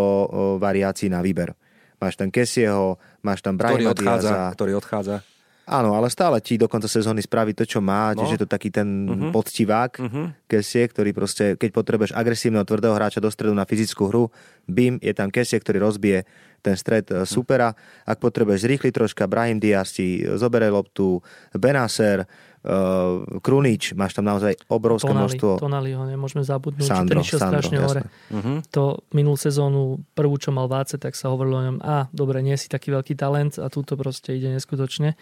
Speaker 3: variácií na výber. Máš tam Kesieho, máš tam Brahima
Speaker 1: ktorý odchádza, ktorý odchádza.
Speaker 3: Áno, ale stále ti do konca sezóny spraví to, čo má, no. čiže je to taký ten uh-huh. poctivák, uh-huh. Kesie, ktorý proste, keď potrebuješ agresívneho, tvrdého hráča do stredu na fyzickú hru, bim, je tam Kesie, ktorý rozbije ten stred uh-huh. supera. Ak potrebuješ zrýchliť troška, Brahim Diaz ti zobere loptu, Benaser, uh, Krunič, máš tam naozaj obrovské
Speaker 2: Tonali,
Speaker 3: množstvo.
Speaker 2: Tonali ho nemôžeme zabudnúť, Sandro, ten išiel Sandro, strašne jasne. hore. Uh-huh. To minulú sezónu, prvú, čo mal Váce, tak sa hovorilo o ňom, a dobre, nie si taký veľký talent a túto proste ide neskutočne.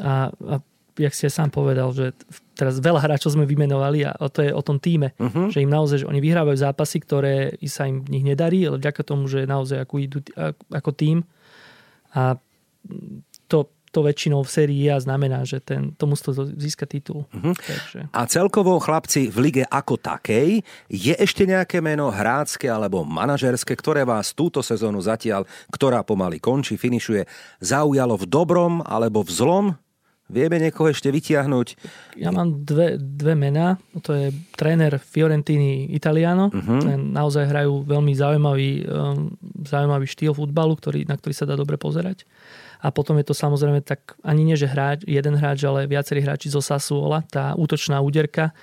Speaker 2: A, a jak si sám povedal, že teraz veľa hráčov sme vymenovali a to je o tom týme, uh-huh. že im naozaj, že oni vyhrávajú zápasy, ktoré sa im v nich nedarí, ale vďaka tomu, že naozaj ako idú ako tým a to, to väčšinou v sérii A znamená, že ten, to musí získať titul. Uh-huh.
Speaker 1: Takže. A celkovo chlapci v lige ako takej je ešte nejaké meno hrácké alebo manažerské, ktoré vás túto sezónu zatiaľ, ktorá pomaly končí, finišuje, zaujalo v dobrom alebo v zlom? Vieme niekoho ešte vytiahnuť?
Speaker 2: Ja mám dve, dve mená. To je tréner Fiorentini Italiano. Uh-huh. Naozaj hrajú veľmi zaujímavý, um, zaujímavý štýl futbalu, ktorý, na ktorý sa dá dobre pozerať. A potom je to samozrejme tak, ani nie, že hráč, jeden hráč, ale viacerí hráči zo Sassuola. Tá útočná úderka,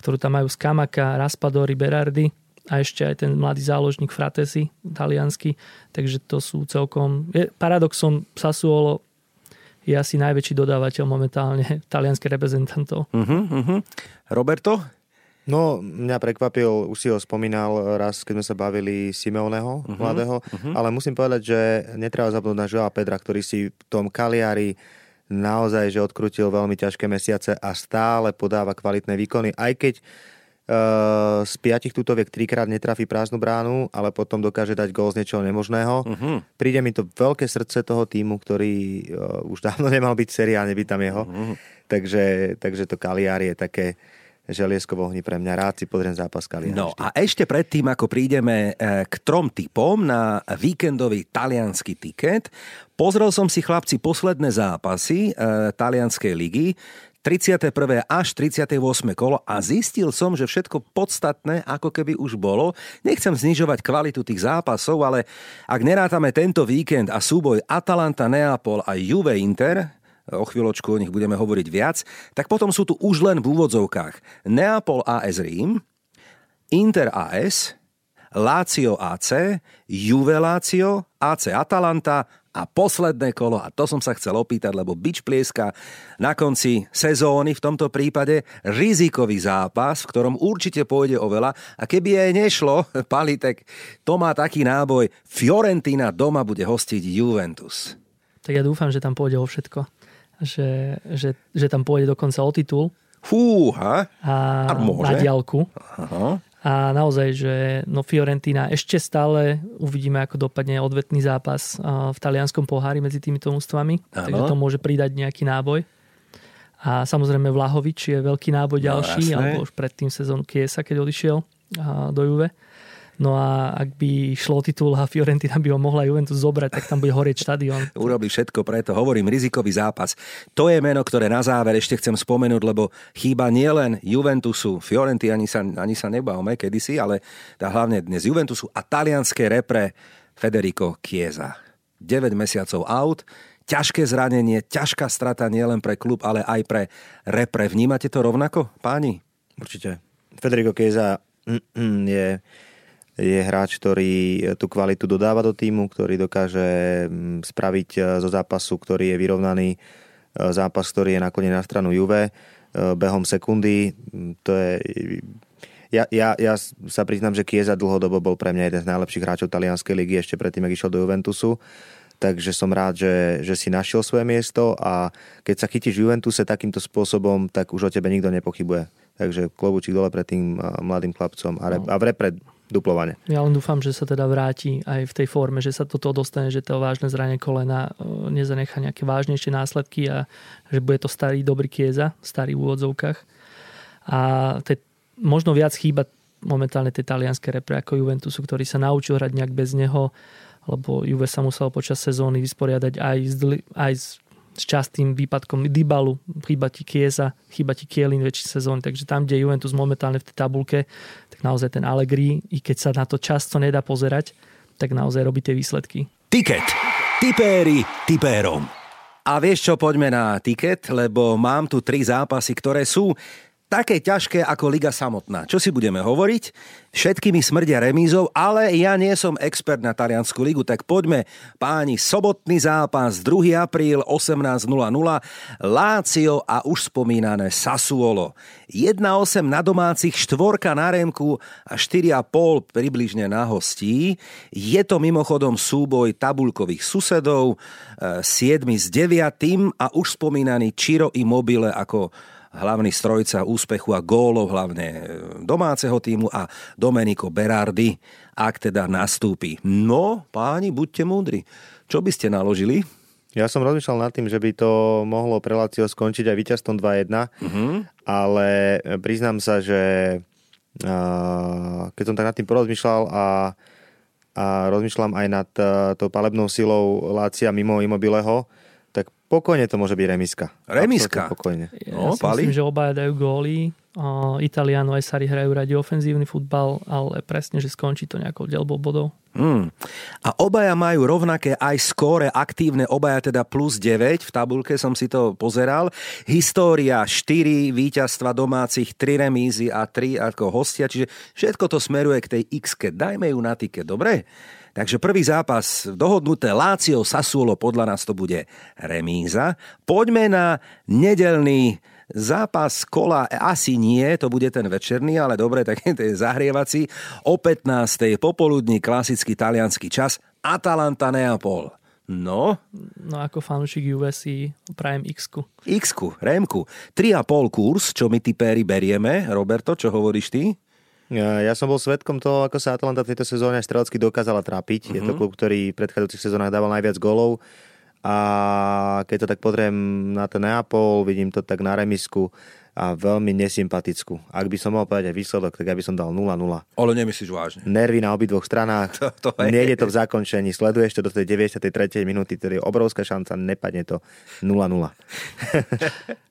Speaker 2: ktorú tam majú z Kamaka, Raspadori, Berardi. a ešte aj ten mladý záložník Fratesi, taliansky, takže to sú celkom... Je, paradoxom Sassuolo je asi najväčší dodávateľ momentálne talianských reprezentantov.
Speaker 1: Uh-huh, uh-huh. Roberto?
Speaker 3: No, mňa prekvapil, už si ho spomínal raz, keď sme sa bavili Simeoneho, uh-huh, mladého, uh-huh. ale musím povedať, že netreba zabudnúť na Joa Pedra, ktorý si v tom Kaliari naozaj, že odkrutil veľmi ťažké mesiace a stále podáva kvalitné výkony, aj keď z piatich tutoviek trikrát netrafí prázdnu bránu, ale potom dokáže dať gól z niečoho nemožného. Uh-huh. Príde mi to veľké srdce toho týmu, ktorý uh, už dávno nemal byť seriálne, by tam jeho. Uh-huh. Takže, takže to Kaliari je také želiesko v ohni pre mňa. Rád si pozriem zápas Kaliari.
Speaker 1: No a ešte predtým, ako prídeme eh, k trom typom na víkendový talianský tiket, pozrel som si chlapci posledné zápasy e, talianskej ligy. 31. až 38. kolo a zistil som, že všetko podstatné ako keby už bolo. Nechcem znižovať kvalitu tých zápasov, ale ak nerátame tento víkend a súboj Atalanta, Neapol a Juve Inter, o chvíľočku o nich budeme hovoriť viac, tak potom sú tu už len v úvodzovkách Neapol AS Rím, Inter AS, Lazio AC, Juve Lazio, AC Atalanta a posledné kolo, a to som sa chcel opýtať, lebo bič plieska na konci sezóny, v tomto prípade rizikový zápas, v ktorom určite pôjde o veľa. A keby aj nešlo, Palitek, to má taký náboj, Fiorentina doma bude hostiť Juventus.
Speaker 2: Tak ja dúfam, že tam pôjde o všetko že, že, že tam pôjde dokonca o titul.
Speaker 1: Fúha.
Speaker 2: A, a môže. na diálku. Aha. A naozaj, že no Fiorentina ešte stále uvidíme, ako dopadne odvetný zápas v talianskom pohári medzi týmito mústvami. Takže to môže pridať nejaký náboj. A samozrejme Vlahovič je veľký náboj no, ďalší, no, alebo už predtým sezónu Kiesa, keď odišiel do Juve. No a ak by šlo titul a Fiorentina by ho mohla Juventus zobrať, tak tam bude horieť štadión.
Speaker 1: Urobí všetko preto. Hovorím, rizikový zápas. To je meno, ktoré na záver ešte chcem spomenúť, lebo chýba nielen Juventusu, Fiorenti ani sa, ani sa nebavme kedysi, ale tá hlavne dnes Juventusu a talianské repre Federico Chiesa. 9 mesiacov out, ťažké zranenie, ťažká strata nielen pre klub, ale aj pre repre. Vnímate to rovnako, páni?
Speaker 3: Určite. Federico Chiesa mm, mm, je je hráč, ktorý tú kvalitu dodáva do týmu, ktorý dokáže mm, spraviť e, zo zápasu, ktorý je vyrovnaný, e, zápas, ktorý je nakoniec na stranu Juve behom sekundy. Mm, to je... Ja, ja, ja sa priznám, že Kieza dlhodobo bol pre mňa jeden z najlepších hráčov talianskej ligy ešte predtým, ak išiel do Juventusu. Takže som rád, že, že si našiel svoje miesto a keď sa chytíš v Juventuse takýmto spôsobom, tak už o tebe nikto nepochybuje. Takže klobučík dole pred tým mladým chlapcom a, re, a v repre duplovane.
Speaker 2: Ja len dúfam, že sa teda vráti aj v tej forme, že sa toto dostane, že to vážne zranie kolena e, nezanecha nejaké vážnejšie následky a že bude to starý dobrý Kieza, starý v úvodzovkách. A te, možno viac chýba momentálne tie talianské repre ako Juventusu, ktorý sa naučil hrať nejak bez neho, lebo Juve sa musel počas sezóny vysporiadať aj s, aj s s častým výpadkom Dybalu, chýba ti Kiesa, chýba ti Kielin väčší sezón, takže tam, kde Juventus momentálne v tej tabulke, tak naozaj ten Allegri, i keď sa na to často nedá pozerať, tak naozaj robí tie výsledky.
Speaker 1: Tiket. Tipéri tipérom. A vieš čo, poďme na tiket, lebo mám tu tri zápasy, ktoré sú také ťažké ako liga samotná. Čo si budeme hovoriť? Všetkými smrdia remízov, ale ja nie som expert na taliansku ligu, tak poďme páni, sobotný zápas 2. apríl 18.00 Lácio a už spomínané Sassuolo. 1-8 na domácich, štvorka na remku a 4,5 približne na hostí. Je to mimochodom súboj tabulkových susedov, 7 e, s 9 a už spomínaný Čiro Immobile ako hlavný strojca úspechu a gólov hlavne e, domáceho týmu a Domenico Berardi, ak teda nastúpi. No, páni, buďte múdri. Čo by ste naložili?
Speaker 3: Ja som rozmýšľal nad tým, že by to mohlo pre Lazio skončiť aj víťazstvom 2-1, uh-huh. ale priznám sa, že keď som tak nad tým porozmýšľal a, a rozmýšľam aj nad tou palebnou silou Lácia mimo Imobileho, Pokojne to môže byť remiska.
Speaker 1: Remiska?
Speaker 3: Absolutne Pokojne.
Speaker 2: Ja
Speaker 1: No,
Speaker 2: si
Speaker 1: Pali?
Speaker 2: myslím, že obaja dajú góly. Uh, Italiano aj Sari hrajú radi ofenzívny futbal, ale presne, že skončí to nejakou delbou bodov.
Speaker 1: Hmm. A obaja majú rovnaké aj skóre aktívne, obaja teda plus 9, v tabulke som si to pozeral. História 4 víťazstva domácich, 3 remízy a 3 ako hostia, čiže všetko to smeruje k tej x Dajme ju na tiket, dobre? Takže prvý zápas dohodnuté Lácio Sassuolo, podľa nás to bude remíza. Poďme na nedelný zápas kola, asi nie, to bude ten večerný, ale dobre, tak to je zahrievací. O 15. popoludní klasický talianský čas Atalanta Neapol. No,
Speaker 2: No ako fanúšik USC prajem X-ku.
Speaker 1: x Rémku. 3,5 kurz, čo my typéri berieme. Roberto, čo hovoríš ty?
Speaker 3: Ja, som bol svetkom toho, ako sa Atalanta v tejto sezóne strelecky dokázala trápiť. Uh-huh. Je to klub, ktorý v predchádzajúcich sezónach dával najviac golov. A keď to tak pozriem na ten Neapol, vidím to tak na remisku a veľmi nesympatickú. Ak by som mohol povedať aj výsledok, tak ja by som dal 0-0.
Speaker 1: Ale nemyslíš vážne.
Speaker 3: Nervy na obidvoch stranách,
Speaker 1: To- to je-
Speaker 3: nejde to v zakončení, sleduješ to do tej 93. minúty, to je obrovská šanca, nepadne to 0-0.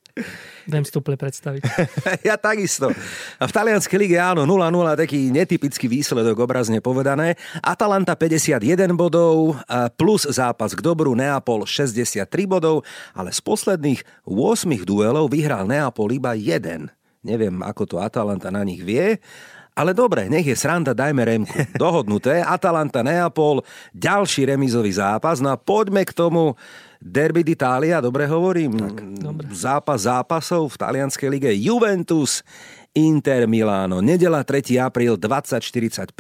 Speaker 2: Viem úplne predstaviť.
Speaker 1: ja takisto. A v talianskej lige áno, 0-0, taký netypický výsledok, obrazne povedané. Atalanta 51 bodov, plus zápas k dobru, Neapol 63 bodov, ale z posledných 8 duelov vyhral Neapol iba jeden. Neviem, ako to Atalanta na nich vie, ale dobre, nech je sranda, dajme remku. Dohodnuté, Atalanta Neapol, ďalší remizový zápas. No a poďme k tomu Derby d'Italia, dobre hovorím? Tak,
Speaker 2: dobre.
Speaker 1: Zápas zápasov v talianskej lige Juventus Inter Milano. Nedela 3. apríl 2045.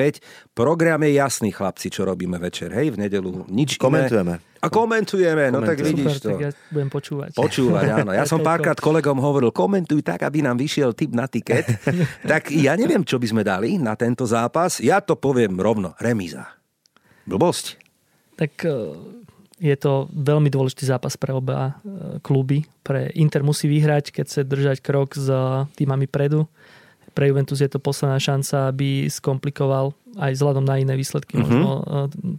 Speaker 1: Program je jasný, chlapci, čo robíme večer. Hej, v nedelu nič
Speaker 3: Komentujeme.
Speaker 1: Iné. A komentujeme, no tak vidíš
Speaker 2: Super,
Speaker 1: to.
Speaker 2: tak ja budem počúvať.
Speaker 1: Počúvať, áno. Ja som párkrát kolegom hovoril, komentuj tak, aby nám vyšiel tip na tiket. tak ja neviem, čo by sme dali na tento zápas. Ja to poviem rovno. Remíza. Blbosť.
Speaker 2: Tak e, je to veľmi dôležitý zápas pre oba e, kluby. Pre Inter musí vyhrať, keď chce držať krok s týmami predu. Pre Juventus je to posledná šanca, aby skomplikoval aj vzhľadom na iné výsledky mm-hmm. možno e,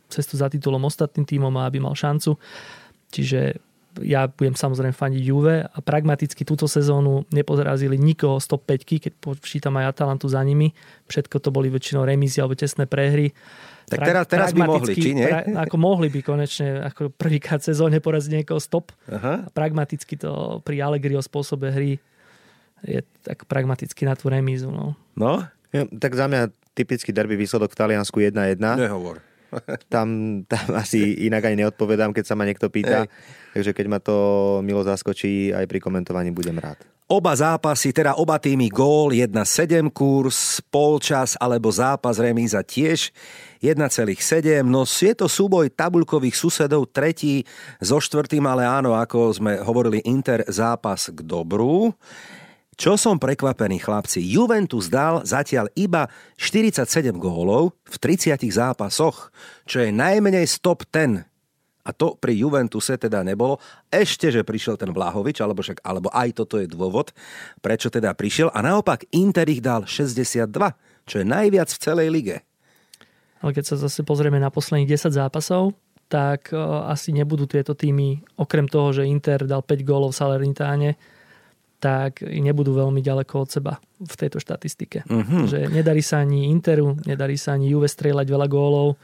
Speaker 2: cestu za titulom ostatným týmom a aby mal šancu. Čiže ja budem samozrejme fandiť Juve a pragmaticky túto sezónu neporazili nikoho z top 5, keď počítam aj Atalantu za nimi. Všetko to boli väčšinou remízy alebo tesné prehry.
Speaker 1: Tak teraz- teraz by mohli, či nie?
Speaker 2: Pra, ako mohli by konečne ako prvýkrát sezóne poraziť niekoho stop.
Speaker 1: Aha.
Speaker 2: A pragmaticky to pri Allegri o spôsobe hry je tak pragmaticky na tú remízu. No.
Speaker 1: No,
Speaker 3: Ja, tak za mňa typický derby výsledok v Taliansku 1-1.
Speaker 1: nehovor.
Speaker 3: Tam, tam asi inak aj neodpovedám, keď sa ma niekto pýta. Takže keď ma to milo zaskočí, aj pri komentovaní budem rád.
Speaker 1: Oba zápasy, teda oba týmy gól, 1,7 kurz, polčas alebo zápas remíza tiež 1,7. No je to súboj tabulkových susedov, tretí so štvrtým, ale áno, ako sme hovorili, Inter zápas k dobru. Čo som prekvapený, chlapci, Juventus dal zatiaľ iba 47 gólov v 30 zápasoch, čo je najmenej z top 10 a to pri Juventuse teda nebolo. Ešte, že prišiel ten Vlahovič, alebo, však, alebo aj toto je dôvod, prečo teda prišiel. A naopak Inter ich dal 62, čo je najviac v celej lige.
Speaker 2: Ale keď sa zase pozrieme na posledných 10 zápasov, tak e, asi nebudú tieto týmy, okrem toho, že Inter dal 5 gólov v Salernitáne, tak nebudú veľmi ďaleko od seba v tejto štatistike. Mm-hmm. Že nedarí sa ani Interu, nedarí sa ani Juve strieľať veľa gólov.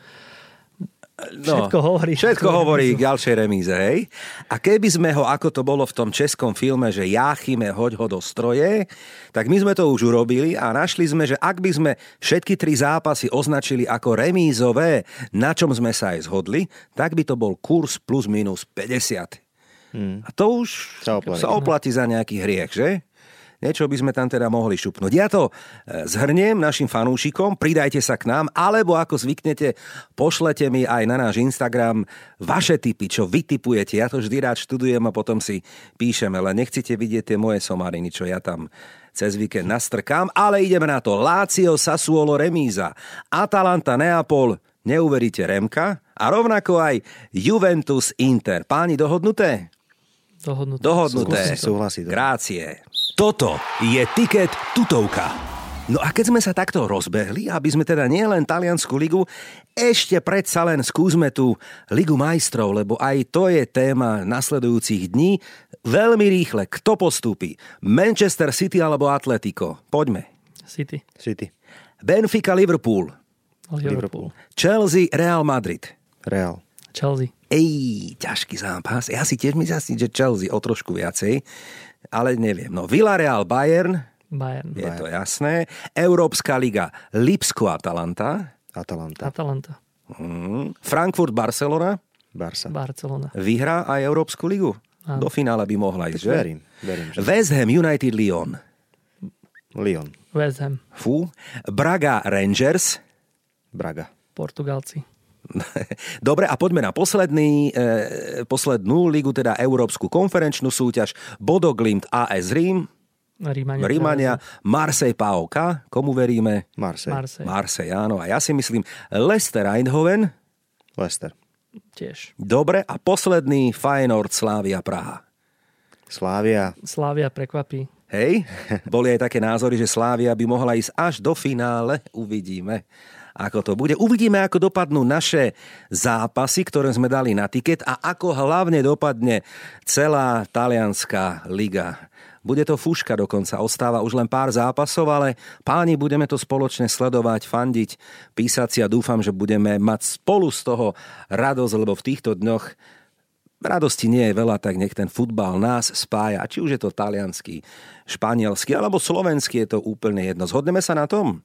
Speaker 2: Všetko hovorí.
Speaker 1: Všetko hovorí k ďalšej remíze, hej? A keby sme ho, ako to bolo v tom českom filme, že Jáchyme, hoď ho do stroje, tak my sme to už urobili a našli sme, že ak by sme všetky tri zápasy označili ako remízové, na čom sme sa aj zhodli, tak by to bol kurz plus minus 50. Hmm. A to už
Speaker 3: Sa oplatí.
Speaker 1: sa oplatí za nejaký hriech, že? Niečo by sme tam teda mohli šupnúť. Ja to e, zhrniem našim fanúšikom, pridajte sa k nám, alebo ako zvyknete, pošlete mi aj na náš Instagram vaše tipy, čo vy tipujete. Ja to vždy rád študujem a potom si píšem, ale nechcete vidieť tie moje somariny, čo ja tam cez víkend nastrkám, ale ideme na to. Lácio, Sassuolo, Remíza, Atalanta, Neapol, neuveríte Remka a rovnako aj Juventus, Inter. Páni, dohodnuté?
Speaker 2: Dohodnuté.
Speaker 1: Dohodnuté.
Speaker 3: Súhlasí.
Speaker 1: Grácie. Toto je tiket tutovka. No a keď sme sa takto rozbehli, aby sme teda nielen Taliansku ligu, ešte predsa len skúsme tú Ligu majstrov, lebo aj to je téma nasledujúcich dní. Veľmi rýchle, kto postúpi? Manchester City alebo Atletico? Poďme.
Speaker 2: City.
Speaker 3: City.
Speaker 1: Benfica, Liverpool.
Speaker 2: Liverpool.
Speaker 1: Chelsea, Real Madrid.
Speaker 3: Real.
Speaker 2: Chelsea.
Speaker 1: Ej, ťažký zápas. Ja si tiež myslím, že Chelsea o trošku viacej, ale neviem. No, Villarreal, Bayern,
Speaker 2: Bayern.
Speaker 1: je to jasné. Európska liga, Lipsko, Atalanta.
Speaker 3: Atalanta.
Speaker 2: Atalanta.
Speaker 1: Mm. Frankfurt, Barcelona.
Speaker 3: Barca.
Speaker 2: Barcelona.
Speaker 1: Vyhrá aj Európsku ligu.
Speaker 2: Áno.
Speaker 1: Do finále by mohla ísť, že?
Speaker 3: Verím, verím, že
Speaker 1: West Ham United Lyon.
Speaker 3: Lyon.
Speaker 2: West Ham.
Speaker 1: Fú. Braga Rangers.
Speaker 3: Braga.
Speaker 2: Portugalci.
Speaker 1: Dobre, a poďme na posledný, e, poslednú ligu, teda Európsku konferenčnú súťaž. Bodo Glimt AS Rím,
Speaker 2: Rímania.
Speaker 1: Rímania, Marseille PAOK. Komu veríme?
Speaker 3: Marseille.
Speaker 2: Marseille.
Speaker 1: Marseille, áno. A ja si myslím Leicester Eindhoven.
Speaker 3: Leicester.
Speaker 2: Tiež.
Speaker 1: Dobre, a posledný Feyenoord Slavia Praha.
Speaker 3: Slávia.
Speaker 2: Slávia prekvapí.
Speaker 1: Hej, boli aj také názory, že Slávia by mohla ísť až do finále. Uvidíme, ako to bude. Uvidíme, ako dopadnú naše zápasy, ktoré sme dali na tiket a ako hlavne dopadne celá talianská liga. Bude to fúška dokonca, ostáva už len pár zápasov, ale páni, budeme to spoločne sledovať, fandiť, písať si a dúfam, že budeme mať spolu z toho radosť, lebo v týchto dňoch radosti nie je veľa, tak nech ten futbal nás spája. Či už je to talianský, španielský alebo slovenský, je to úplne jedno. Zhodneme sa na tom?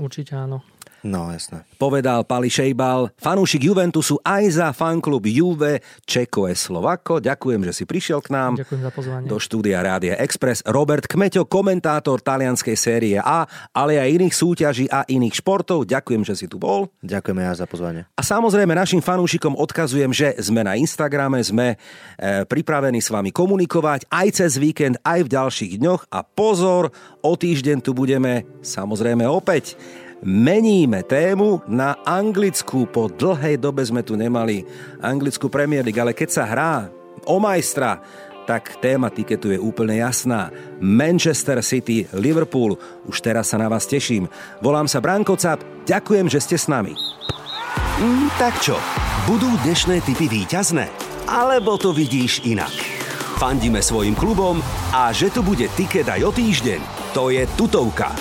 Speaker 2: Určite áno.
Speaker 3: No, jasné.
Speaker 1: Povedal Pali Šejbal, fanúšik Juventusu aj za fanklub Juve Čeko je Slovako. Ďakujem, že si prišiel k nám.
Speaker 2: Ďakujem za pozvanie.
Speaker 1: Do štúdia Rádia Express Robert Kmeťo, komentátor talianskej série A, ale aj iných súťaží a iných športov. Ďakujem, že si tu bol.
Speaker 3: Ďakujeme ja za pozvanie.
Speaker 1: A samozrejme našim fanúšikom odkazujem, že sme na Instagrame, sme e, pripravení s vami komunikovať aj cez víkend, aj v ďalších dňoch. A pozor, o týždeň tu budeme samozrejme opäť. Meníme tému na anglickú. Po dlhej dobe sme tu nemali anglickú Premier League, ale keď sa hrá o majstra, tak téma tiketu je úplne jasná. Manchester City, Liverpool. Už teraz sa na vás teším. Volám sa Branko Cap. Ďakujem, že ste s nami.
Speaker 4: Mm, tak čo, budú dnešné typy víťazné? Alebo to vidíš inak? Fandíme svojim klubom a že tu bude tiket aj o týždeň, to je tutovka.